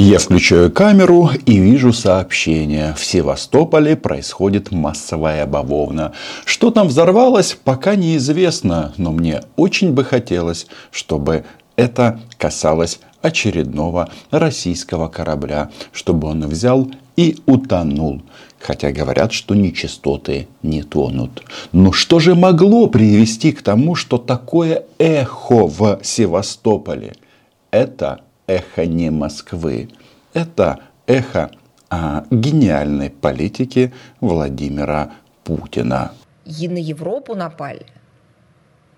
Я включаю камеру и вижу сообщение. В Севастополе происходит массовая бавовна. Что там взорвалось, пока неизвестно. Но мне очень бы хотелось, чтобы это касалось очередного российского корабля. Чтобы он взял и утонул. Хотя говорят, что нечистоты не тонут. Но что же могло привести к тому, что такое эхо в Севастополе? Это эхо не Москвы. Это эхо а, гениальной политики Владимира Путина. И на Европу напали,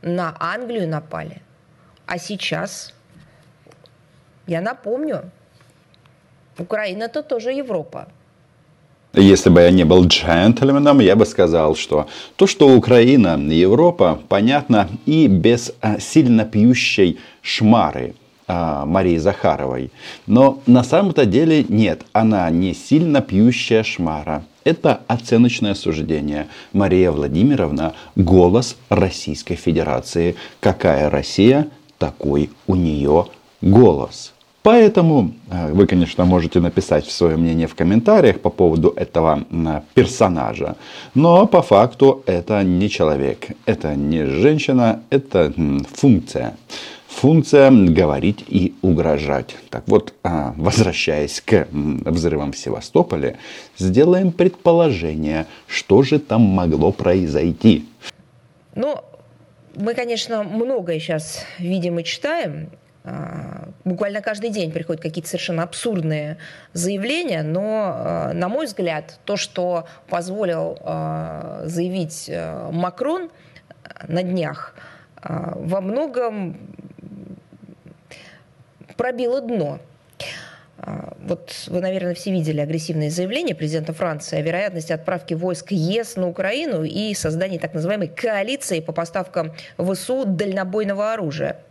на Англию напали. А сейчас, я напомню, Украина это тоже Европа. Если бы я не был джентльменом, я бы сказал, что то, что Украина, Европа, понятно и без а, сильно пьющей шмары. А, Марии Захаровой. Но на самом-то деле нет, она не сильно пьющая шмара. Это оценочное суждение. Мария Владимировна – голос Российской Федерации. Какая Россия, такой у нее голос. Поэтому а, вы, конечно, можете написать свое мнение в комментариях по поводу этого персонажа. Но по факту это не человек, это не женщина, это функция функция говорить и угрожать. Так вот, а, возвращаясь к взрывам в Севастополе, сделаем предположение, что же там могло произойти. Ну, мы, конечно, многое сейчас видим и читаем. А, буквально каждый день приходят какие-то совершенно абсурдные заявления, но, а, на мой взгляд, то, что позволил заявить Макрон на днях, во многом пробило дно. А, вот вы, наверное, все видели агрессивные заявления президента Франции о вероятности отправки войск ЕС на Украину и создании так называемой коалиции по поставкам ВСУ дальнобойного оружия.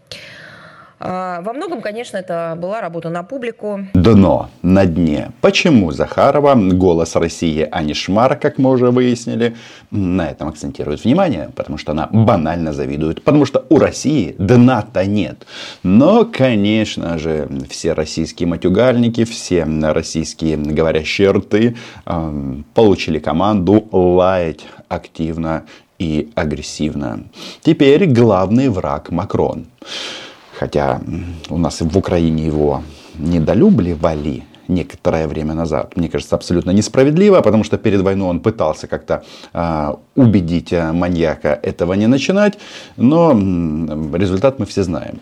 А, во многом, конечно, это была работа на публику. Дно на дне. Почему Захарова, голос России, а не Шмар, как мы уже выяснили, на этом акцентирует внимание? Потому что она банально завидует. Потому что у России дна-то нет. Но, конечно же, все российские матюгальники, все российские говорящие рты э, получили команду лаять активно и агрессивно. Теперь главный враг Макрон хотя у нас в Украине его недолюбливали некоторое время назад. Мне кажется, абсолютно несправедливо, потому что перед войной он пытался как-то э, убедить а, маньяка этого не начинать, но результат мы все знаем.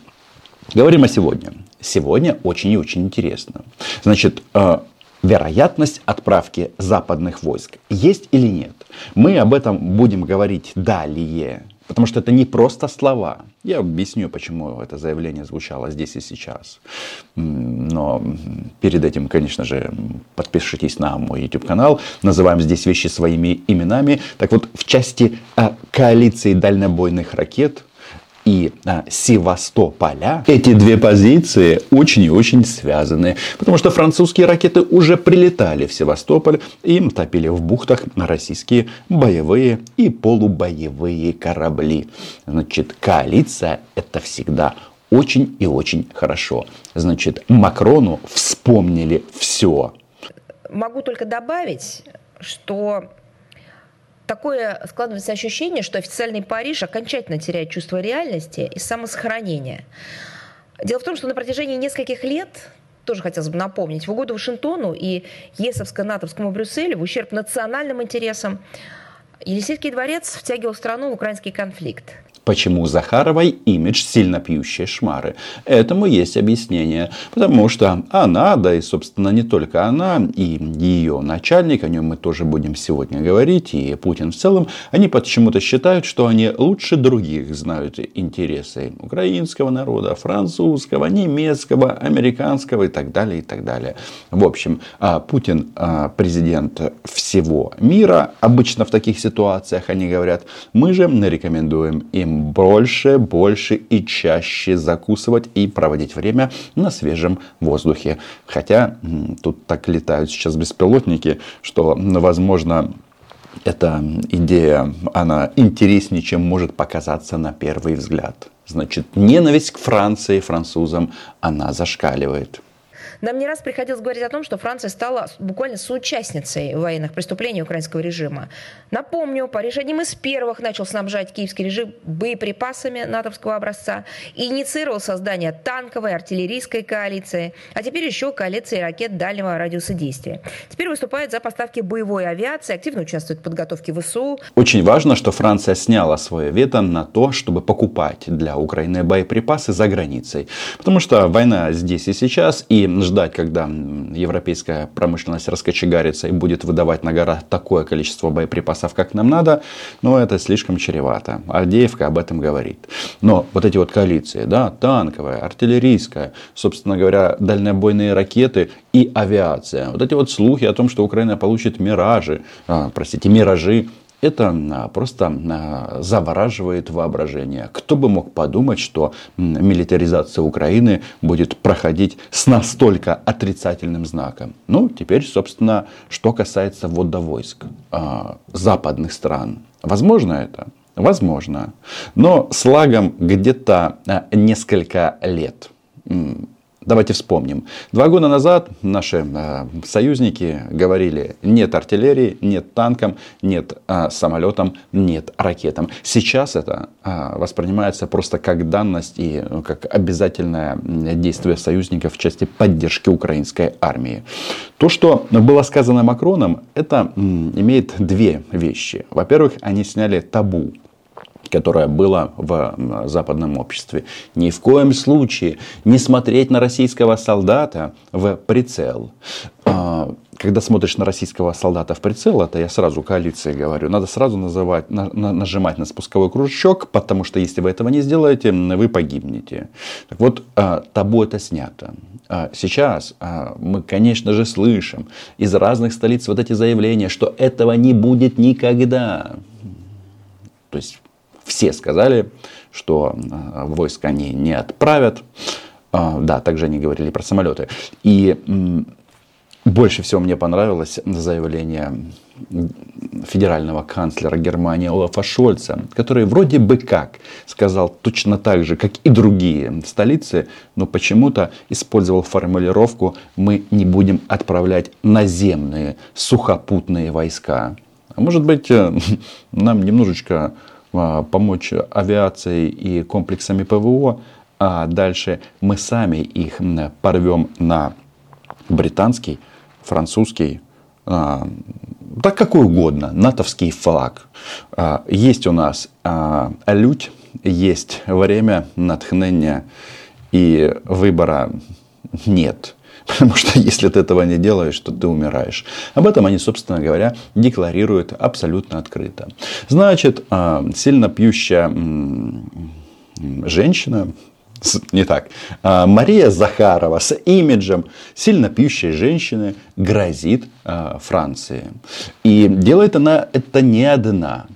Говорим о сегодня. Сегодня очень и очень интересно. Значит, э, вероятность отправки западных войск есть или нет? Мы об этом будем говорить далее. Потому что это не просто слова. Я объясню, почему это заявление звучало здесь и сейчас. Но перед этим, конечно же, подпишитесь на мой YouTube канал. Называем здесь вещи своими именами. Так вот, в части коалиции дальнобойных ракет и а, Севастополя, эти две позиции очень и очень связаны. Потому что французские ракеты уже прилетали в Севастополь и топили в бухтах российские боевые и полубоевые корабли. Значит, коалиция это всегда очень и очень хорошо. Значит, Макрону вспомнили все. Могу только добавить, что такое складывается ощущение, что официальный Париж окончательно теряет чувство реальности и самосохранения. Дело в том, что на протяжении нескольких лет тоже хотелось бы напомнить, в угоду Вашингтону и ЕСовско-натовскому Брюсселю в ущерб национальным интересам Елисейский дворец втягивал страну в украинский конфликт. Почему Захаровой имидж сильно пьющей шмары? Этому есть объяснение. Потому что она, да и собственно не только она, и ее начальник, о нем мы тоже будем сегодня говорить, и Путин в целом, они почему-то считают, что они лучше других знают интересы украинского народа, французского, немецкого, американского и так далее, и так далее. В общем, а, Путин а, президент всего мира. Обычно в таких ситуациях они говорят, мы же рекомендуем им больше, больше и чаще закусывать и проводить время на свежем воздухе. Хотя тут так летают сейчас беспилотники, что, возможно, эта идея, она интереснее, чем может показаться на первый взгляд. Значит, ненависть к Франции, французам, она зашкаливает. Нам не раз приходилось говорить о том, что Франция стала буквально соучастницей военных преступлений украинского режима. Напомню, Париж одним из первых начал снабжать киевский режим боеприпасами натовского образца инициировал создание танковой, артиллерийской коалиции, а теперь еще коалиции ракет дальнего радиуса действия. Теперь выступает за поставки боевой авиации, активно участвует в подготовке ВСУ. Очень важно, что Франция сняла свое вето на то, чтобы покупать для Украины боеприпасы за границей. Потому что война здесь и сейчас, и ждать, когда европейская промышленность раскочегарится и будет выдавать на гора такое количество боеприпасов, как нам надо, ну, это слишком чревато. Авдеевка об этом говорит. Но вот эти вот коалиции, да, танковая, артиллерийская, собственно говоря, дальнобойные ракеты и авиация. Вот эти вот слухи о том, что Украина получит миражи, а, простите, миражи, это а, просто а, завораживает воображение. Кто бы мог подумать, что милитаризация Украины будет проходить с настолько отрицательным знаком. Ну, теперь, собственно, что касается ввода войск а, западных стран. Возможно это? Возможно. Но с лагом где-то несколько лет. Давайте вспомним. Два года назад наши э, союзники говорили нет артиллерии, нет танкам, нет э, самолетам, нет ракетам. Сейчас это э, воспринимается просто как данность и ну, как обязательное действие союзников в части поддержки украинской армии. То, что было сказано Макроном, это имеет две вещи. Во-первых, они сняли табу которое было в западном обществе. Ни в коем случае не смотреть на российского солдата в прицел. А, когда смотришь на российского солдата в прицел, это я сразу коалиции говорю, надо сразу называть, на, на, нажимать на спусковой кружок, потому что если вы этого не сделаете, вы погибнете. Так вот, а, табу это снято. А, сейчас мы, конечно же, слышим из разных столиц вот эти заявления, что этого не будет никогда. То есть все сказали, что э, войск они не отправят. А, да, также они говорили про самолеты. И больше всего мне понравилось заявление федерального канцлера Германии Олафа Шольца, который вроде бы как сказал точно так же, как и другие столицы, но почему-то использовал формулировку «мы не будем отправлять наземные сухопутные войска». А может быть, э, нам немножечко помочь авиацией и комплексами ПВО, а дальше мы сами их порвем на британский, французский, а, да какой угодно, натовский флаг. А, есть у нас лють, есть время натхнения и выбора нет. Потому что если ты этого не делаешь, то ты умираешь. Об этом они, собственно говоря, декларируют абсолютно открыто. Значит, а, сильно пьющая женщина, не так, а, Мария Захарова с имиджем сильно пьющей женщины грозит а, Франции. И делает она это не одна.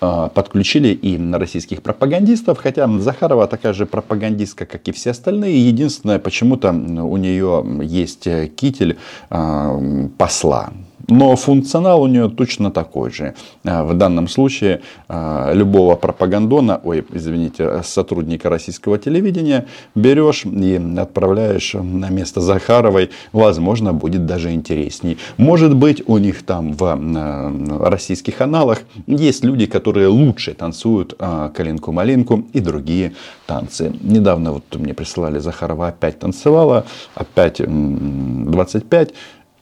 А, подключили и российских пропагандистов, хотя Захарова такая же пропагандистка, как и все остальные. Единственное, почему-то у нее есть китель а, посла. Но функционал у нее точно такой же. А, в данном случае любого пропагандона, ой, извините, сотрудника российского телевидения берешь и отправляешь на место Захаровой, возможно, будет даже интересней. Может быть, у них там в российских аналах есть люди, которые лучше танцуют а, калинку-малинку и другие танцы. Недавно вот мне присылали Захарова опять танцевала, опять 25.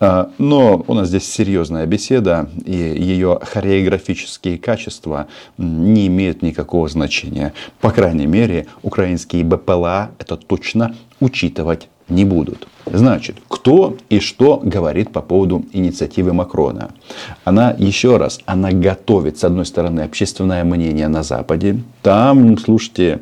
А, но у нас здесь серьезная беседа, и ее хореографические качества не имеют никакого значения. По крайней мере, украинские БПЛА это точно учитывать не будут. Значит, кто и что говорит по поводу инициативы Макрона? Она, еще раз, она готовит, с одной стороны, общественное мнение на Западе. Там, слушайте,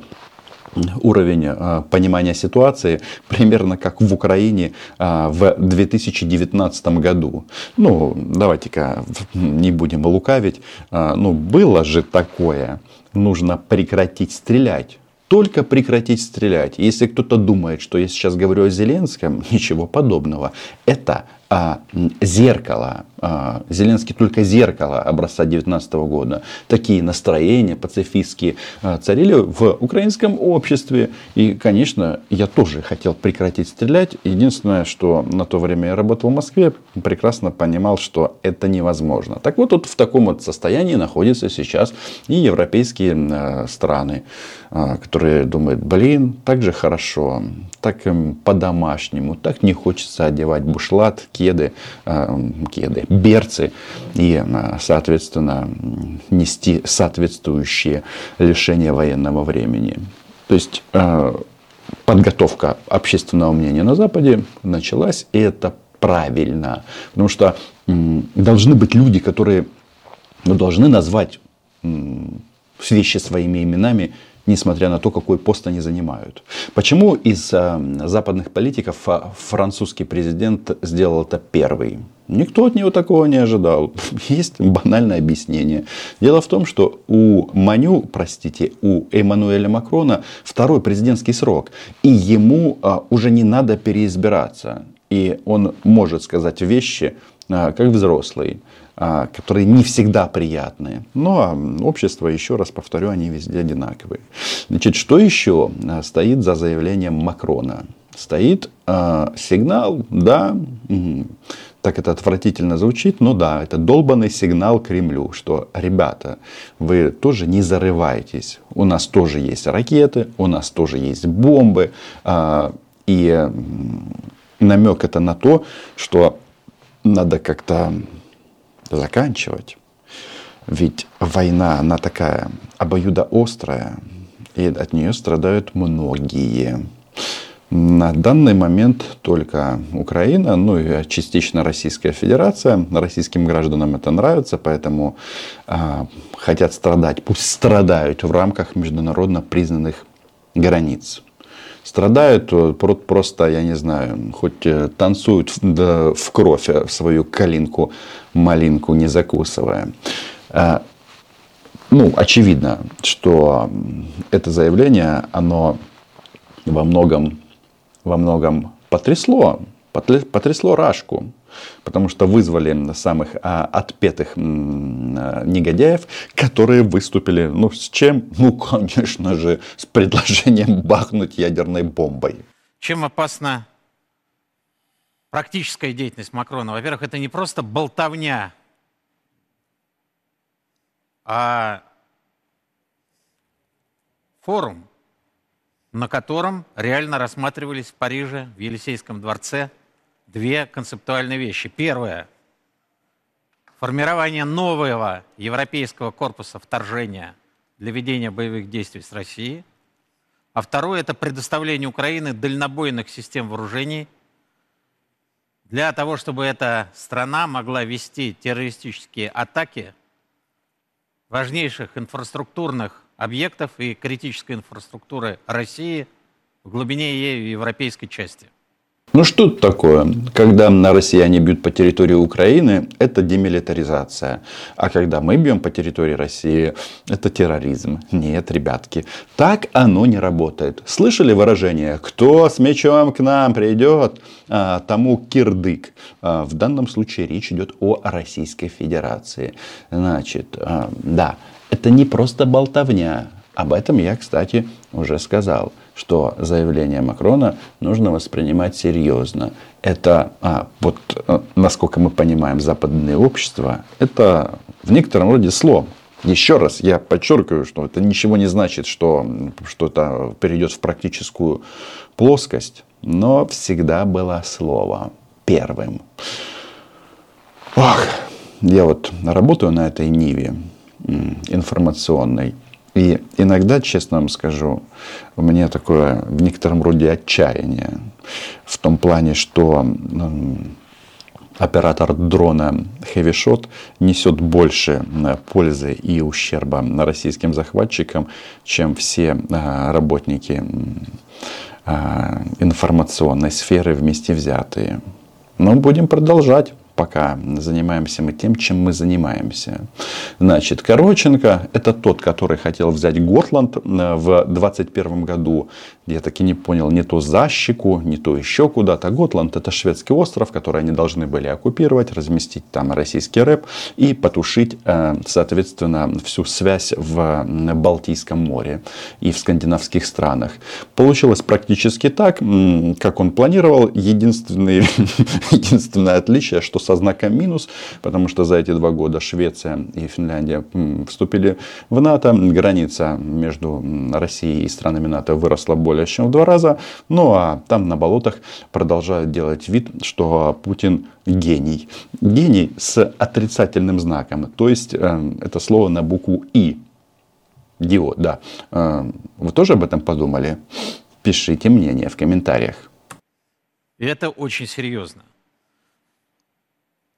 уровень э, понимания ситуации примерно как в Украине э, в 2019 году. Ну, давайте-ка не будем лукавить. Э, ну, было же такое. Нужно прекратить стрелять только прекратить стрелять. Если кто-то думает, что я сейчас говорю о Зеленском, ничего подобного. Это а, зеркало. А, Зеленский только зеркало образца 19 года. Такие настроения пацифистские а, царили в украинском обществе. И, конечно, я тоже хотел прекратить стрелять. Единственное, что на то время я работал в Москве, прекрасно понимал, что это невозможно. Так вот, вот в таком вот состоянии находятся сейчас и европейские а, страны, которые думают, блин, так же хорошо, так по-домашнему, так не хочется одевать бушлат, кеды, кеды, берцы и, соответственно, нести соответствующие лишения военного времени. То есть э, подготовка общественного мнения на Западе началась, и это правильно. Потому что должны быть люди, которые ну, должны назвать вещи своими именами несмотря на то, какой пост они занимают. Почему из э, западных политиков французский президент сделал это первый? Никто от него такого не ожидал. Есть банальное объяснение. Дело в том, что у Маню, простите, у Эммануэля Макрона второй президентский срок. И ему а, уже не надо переизбираться. И он может сказать вещи, а, как взрослый. А, которые не всегда приятные. Но общество, еще раз повторю, они везде одинаковые. Значит, что еще а, стоит за заявлением Макрона? Стоит э, сигнал, да, так это отвратительно звучит, но да, это долбанный сигнал Кремлю, что, ребята, вы тоже не зарывайтесь, у нас тоже есть ракеты, у нас тоже есть бомбы, э, и намек это на то, что надо как-то заканчивать. Ведь война, она такая обоюдоострая, и от нее страдают многие. На данный момент только Украина, ну и частично Российская Федерация. Российским гражданам это нравится, поэтому э, хотят страдать. Пусть страдают в рамках международно признанных границ страдают, просто, я не знаю, хоть э, танцуют в кровь э, свою калинку, малинку, не закусывая. Э, ну, очевидно, что это заявление, оно во многом, во многом потрясло, потрясло Рашку потому что вызвали самых а, отпетых м, а, негодяев, которые выступили, ну, с чем? Ну, конечно же, с предложением бахнуть ядерной бомбой. Чем опасна практическая деятельность Макрона? Во-первых, это не просто болтовня, а форум, на котором реально рассматривались в Париже, в Елисейском дворце – две концептуальные вещи. Первое – формирование нового европейского корпуса вторжения для ведения боевых действий с Россией. А второе – это предоставление Украины дальнобойных систем вооружений для того, чтобы эта страна могла вести террористические атаки важнейших инфраструктурных объектов и критической инфраструктуры России в глубине ее европейской части. Ну что это такое? Когда россияне бьют по территории Украины, это демилитаризация. А когда мы бьем по территории России, это терроризм. Нет, ребятки, так оно не работает. Слышали выражение «кто с мечом к нам придет, а, тому кирдык». А, в данном случае речь идет о Российской Федерации. Значит, а, да, это не просто болтовня. Об этом я, кстати, уже сказал что заявление Макрона нужно воспринимать серьезно. Это, а, вот, э, насколько мы понимаем, западное общество, это в некотором роде слом. Еще раз я подчеркиваю, что это ничего не значит, что, что это перейдет в практическую плоскость, но всегда было слово первым. Ох, я вот работаю на этой ниве информационной. И иногда, честно вам скажу, у меня такое в некотором роде отчаяние. В том плане, что оператор дрона Heavy несет больше э, пользы и ущерба российским захватчикам, чем все э, работники э, информационной сферы вместе взятые. Но будем продолжать. Пока занимаемся мы тем, чем мы занимаемся. Значит, Короченко – это тот, который хотел взять Готланд э, в 21 году. Я таки не понял, не то за щеку, не то еще куда-то. Готланд – это шведский остров, который они должны были оккупировать, разместить там российский рэп и потушить, э, соответственно, всю связь в Балтийском море и в скандинавских странах. Получилось практически так, как он планировал. Единственное, единственное отличие, что со знаком минус, потому что за эти два года Швеция и Финляндия вступили в НАТО. Граница между Россией и странами НАТО выросла более чем в два раза. Ну а там на болотах продолжают делать вид, что Путин гений. Гений с отрицательным знаком. То есть э, это слово на букву И. Диод, да. Э, вы тоже об этом подумали? Пишите мнение в комментариях. Это очень серьезно.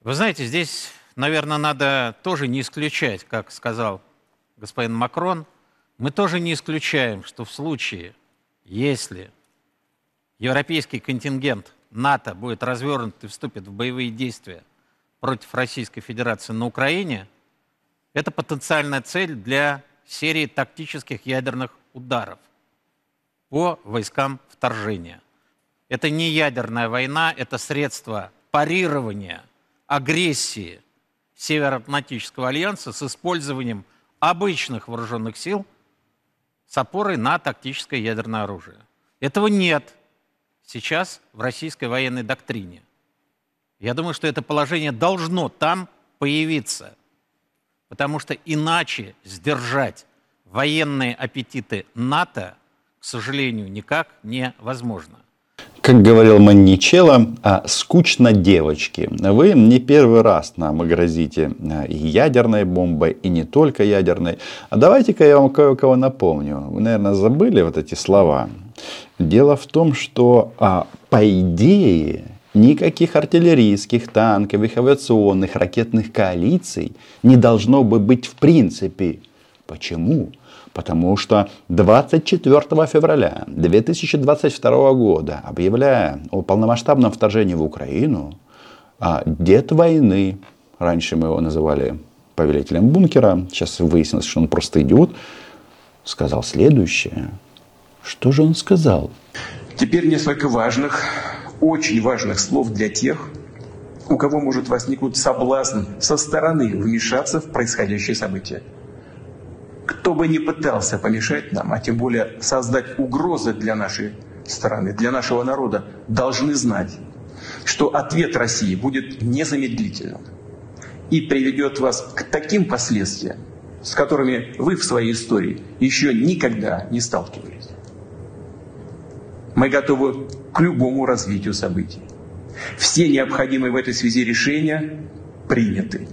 Вы знаете, здесь, наверное, надо тоже не исключать, как сказал господин Макрон, мы тоже не исключаем, что в случае, если европейский контингент НАТО будет развернут и вступит в боевые действия против Российской Федерации на Украине, это потенциальная цель для серии тактических ядерных ударов по войскам вторжения. Это не ядерная война, это средство парирования агрессии Североатлантического альянса с использованием обычных вооруженных сил с опорой на тактическое ядерное оружие. Этого нет сейчас в российской военной доктрине. Я думаю, что это положение должно там появиться, потому что иначе сдержать военные аппетиты НАТО, к сожалению, никак невозможно. Как говорил Манничелло, а скучно девочки. Вы не первый раз нам грозите и ядерной бомбой, и не только ядерной. А давайте-ка я вам кое-кого напомню. Вы, наверное, забыли вот эти слова. Дело в том, что а, по идее никаких артиллерийских, танковых, авиационных, ракетных коалиций не должно бы быть в принципе. Почему? Потому что 24 февраля 2022 года, объявляя о полномасштабном вторжении в Украину, а, дед войны, раньше мы его называли повелителем бункера, сейчас выяснилось, что он просто идиот, сказал следующее. Что же он сказал? Теперь несколько важных, очень важных слов для тех, у кого может возникнуть соблазн со стороны вмешаться в происходящее событие кто бы ни пытался помешать нам, а тем более создать угрозы для нашей страны, для нашего народа, должны знать, что ответ России будет незамедлительным и приведет вас к таким последствиям, с которыми вы в своей истории еще никогда не сталкивались. Мы готовы к любому развитию событий. Все необходимые в этой связи решения приняты.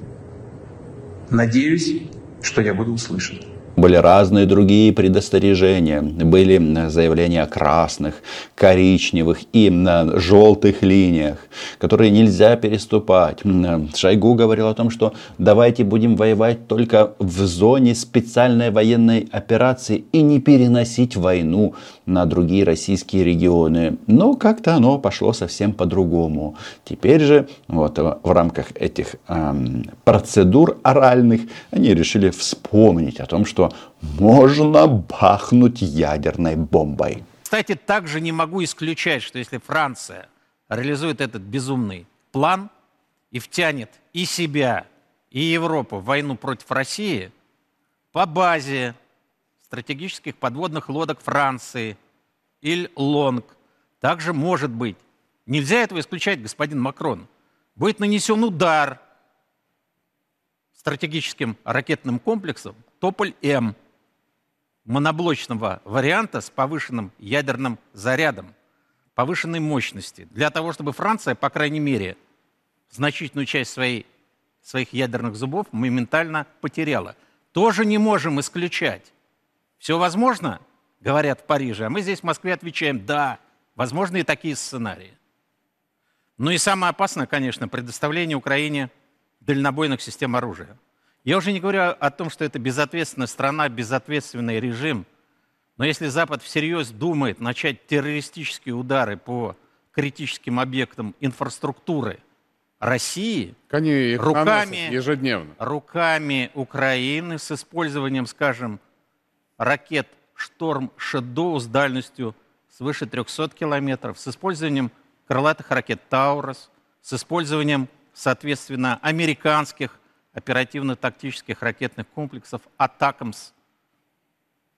Надеюсь, что я буду услышан. Были разные другие предостережения. Были заявления о красных, коричневых и желтых линиях, которые нельзя переступать. Шойгу говорил о том, что давайте будем воевать только в зоне специальной военной операции и не переносить войну на другие российские регионы. Но как-то оно пошло совсем по-другому. Теперь же вот в рамках этих эм, процедур оральных они решили вспомнить о том, что можно бахнуть ядерной бомбой. Кстати, также не могу исключать, что если Франция реализует этот безумный план и втянет и себя, и Европу в войну против России, по базе стратегических подводных лодок Франции, Иль-Лонг, также может быть, нельзя этого исключать, господин Макрон, будет нанесен удар стратегическим ракетным комплексом Тополь-М моноблочного варианта с повышенным ядерным зарядом, повышенной мощности, для того, чтобы Франция, по крайней мере, значительную часть своей, своих ядерных зубов моментально потеряла. Тоже не можем исключать. Все возможно, говорят в Париже, а мы здесь в Москве отвечаем, да, возможны и такие сценарии. Ну и самое опасное, конечно, предоставление Украине дальнобойных систем оружия. Я уже не говорю о том, что это безответственная страна, безответственный режим. Но если Запад всерьез думает начать террористические удары по критическим объектам инфраструктуры России Они Руками. ежедневно. руками Украины с использованием, скажем, ракет «Шторм Шедоу» с дальностью свыше 300 километров, с использованием крылатых ракет «Таурос», с использованием, соответственно, американских оперативно-тактических ракетных комплексов «Атакамс».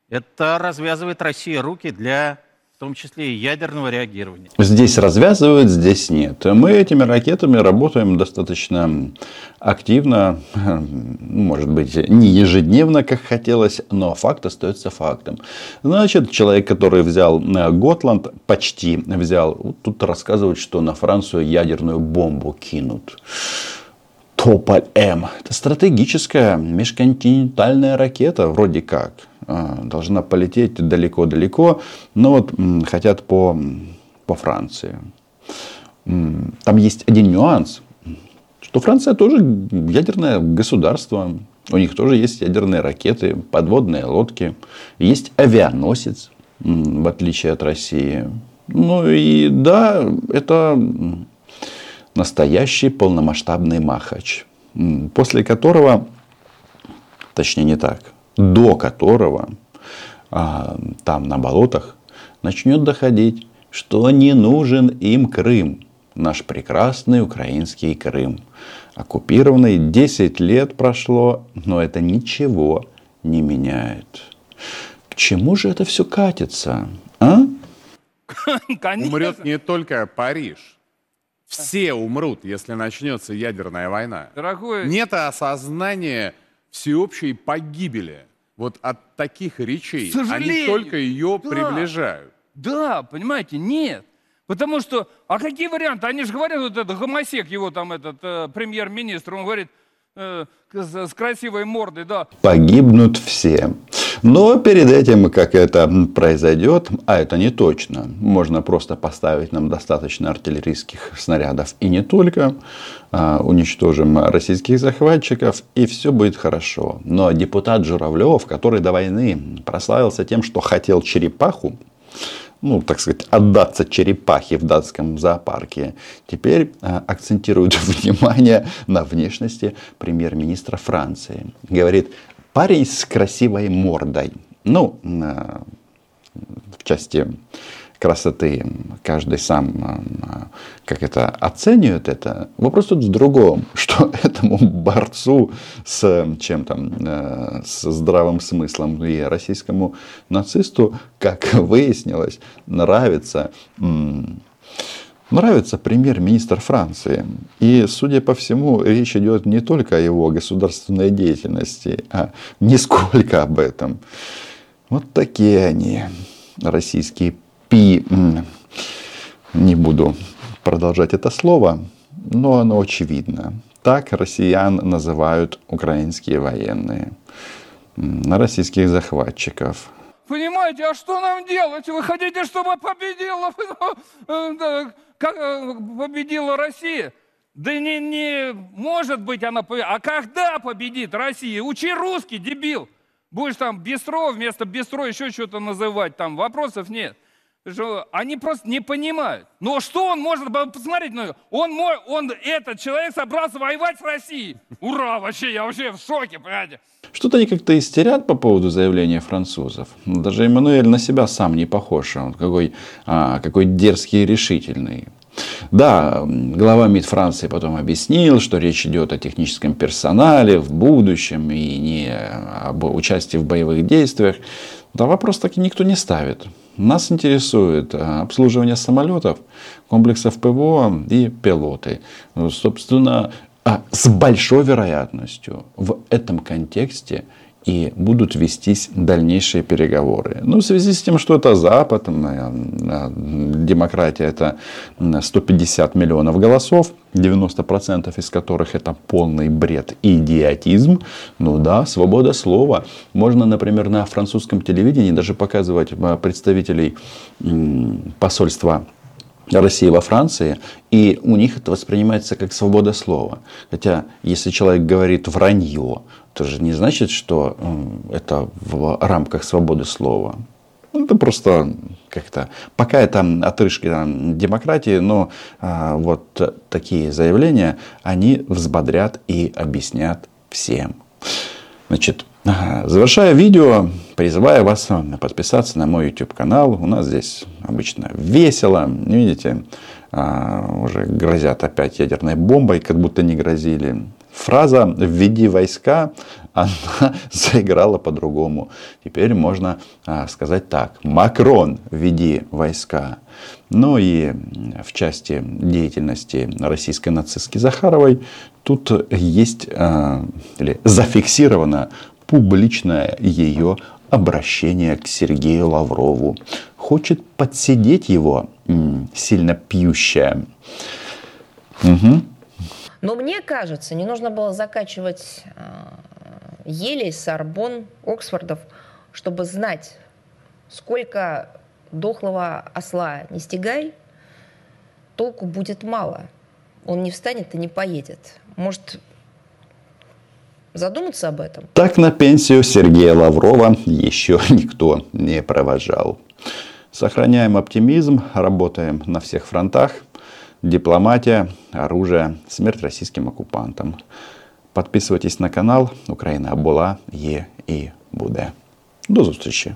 Это развязывает России руки для, в том числе и ядерного реагирования. Здесь развязывают, здесь нет. Мы этими ракетами работаем достаточно активно, может быть, не ежедневно, как хотелось, но факт остается фактом. Значит, человек, который взял э, Готланд, почти взял, вот тут рассказывают, что на Францию ядерную бомбу кинут. Тополь М. Это стратегическая межконтинентальная ракета, вроде как. А, Должна полететь далеко-далеко, но вот хотят по, по Франции. Там есть один нюанс, что Франция тоже ядерное государство. У них тоже есть ядерные ракеты, подводные лодки, есть авианосец, в отличие от России. Ну и да, это настоящий полномасштабный махач, после которого, точнее не так, до которого а, там на болотах начнет доходить, что не нужен им Крым, наш прекрасный украинский Крым. Оккупированный 10 лет прошло, но это ничего не меняет. К чему же это все катится? А? Конечно. Умрет не только Париж. Все умрут, если начнется ядерная война. Дорогой, Нет осознания всеобщей погибели. Вот от таких речей они только ее да. приближают. да, понимаете, нет. Потому что, а какие варианты? Они же говорят, вот этот гомосек, его там этот э, премьер-министр, он говорит, э, с, красивой мордой, да, погибнут все. Но перед этим, как это произойдет, а это не точно, можно просто поставить нам достаточно артиллерийских снарядов и не только, а, уничтожим российских захватчиков и все будет хорошо. Но депутат Журавлев, который до войны прославился тем, что хотел черепаху, ну, так сказать, отдаться черепахе в датском зоопарке, теперь а, акцентирует внимание на внешности премьер-министра Франции. Говорит, парень с красивой мордой. Ну, а, в части красоты каждый сам а, как это оценивает это. Вопрос тут в другом, что этому борцу с чем там, э, с здравым смыслом и российскому нацисту, как выяснилось, нравится Нравится премьер-министр Франции. И, судя по всему, речь идет не только о его государственной деятельности, а не сколько об этом. Вот такие они, российские пи... Не буду продолжать это слово, но оно очевидно. Так россиян называют украинские военные. На российских захватчиков. Понимаете, а что нам делать? Вы хотите, чтобы победила, э, э, победила Россия? Да не, не может быть она победит. А когда победит Россия? Учи русский, дебил. Будешь там бистро вместо бистро еще что-то называть, там вопросов нет. Они просто не понимают. Но что он может, посмотреть, ну, он, мой, он, этот человек собрался воевать с Россией. Ура, вообще, я вообще в шоке, понимаете. Что-то они как-то истерят по поводу заявления французов. Даже Эммануэль на себя сам не похож. Он какой, а, какой дерзкий и решительный. Да, глава МИД Франции потом объяснил, что речь идет о техническом персонале в будущем и не об участии в боевых действиях. Да вопрос таки никто не ставит. Нас интересует а, обслуживание самолетов, комплексов ПВО и пилоты. Собственно, а с большой вероятностью в этом контексте и будут вестись дальнейшие переговоры. Ну, в связи с тем, что это Запад, м, э, демократия это м, 150 миллионов голосов, 90% из которых это полный бред и идиотизм, ну да, свобода слова. Можно, например, на французском телевидении даже показывать э, представителей посольства России во Франции, и у них это воспринимается как свобода слова. Хотя, если человек говорит вранье, то же не значит, что это в рамках свободы слова. Это просто как-то, пока это отрыжки там, демократии, но а, вот такие заявления, они взбодрят и объяснят всем. Значит, завершая видео, призываю вас подписаться на мой YouTube канал. У нас здесь обычно весело. Видите, а, уже грозят опять ядерной бомбой, как будто не грозили. Фраза «введи войска» она заиграла по-другому. Теперь можно а, сказать так. Макрон, введи войска. Ну и в части деятельности российской нацистки Захаровой тут есть а, или зафиксировано публичное ее обращение к Сергею Лаврову. Хочет подсидеть его сильно пьющая. Угу. Но мне кажется, не нужно было закачивать э, елей, Сорбон, Оксфордов, чтобы знать, сколько дохлого осла не стегай, толку будет мало. Он не встанет и не поедет. Может, задуматься об этом? Так на пенсию Сергея Лаврова еще никто не провожал. Сохраняем оптимизм, работаем на всех фронтах – дипломатия, оружие, смерть российским оккупантам. Подписывайтесь на канал. Україна була, є і буде. До зустрічі!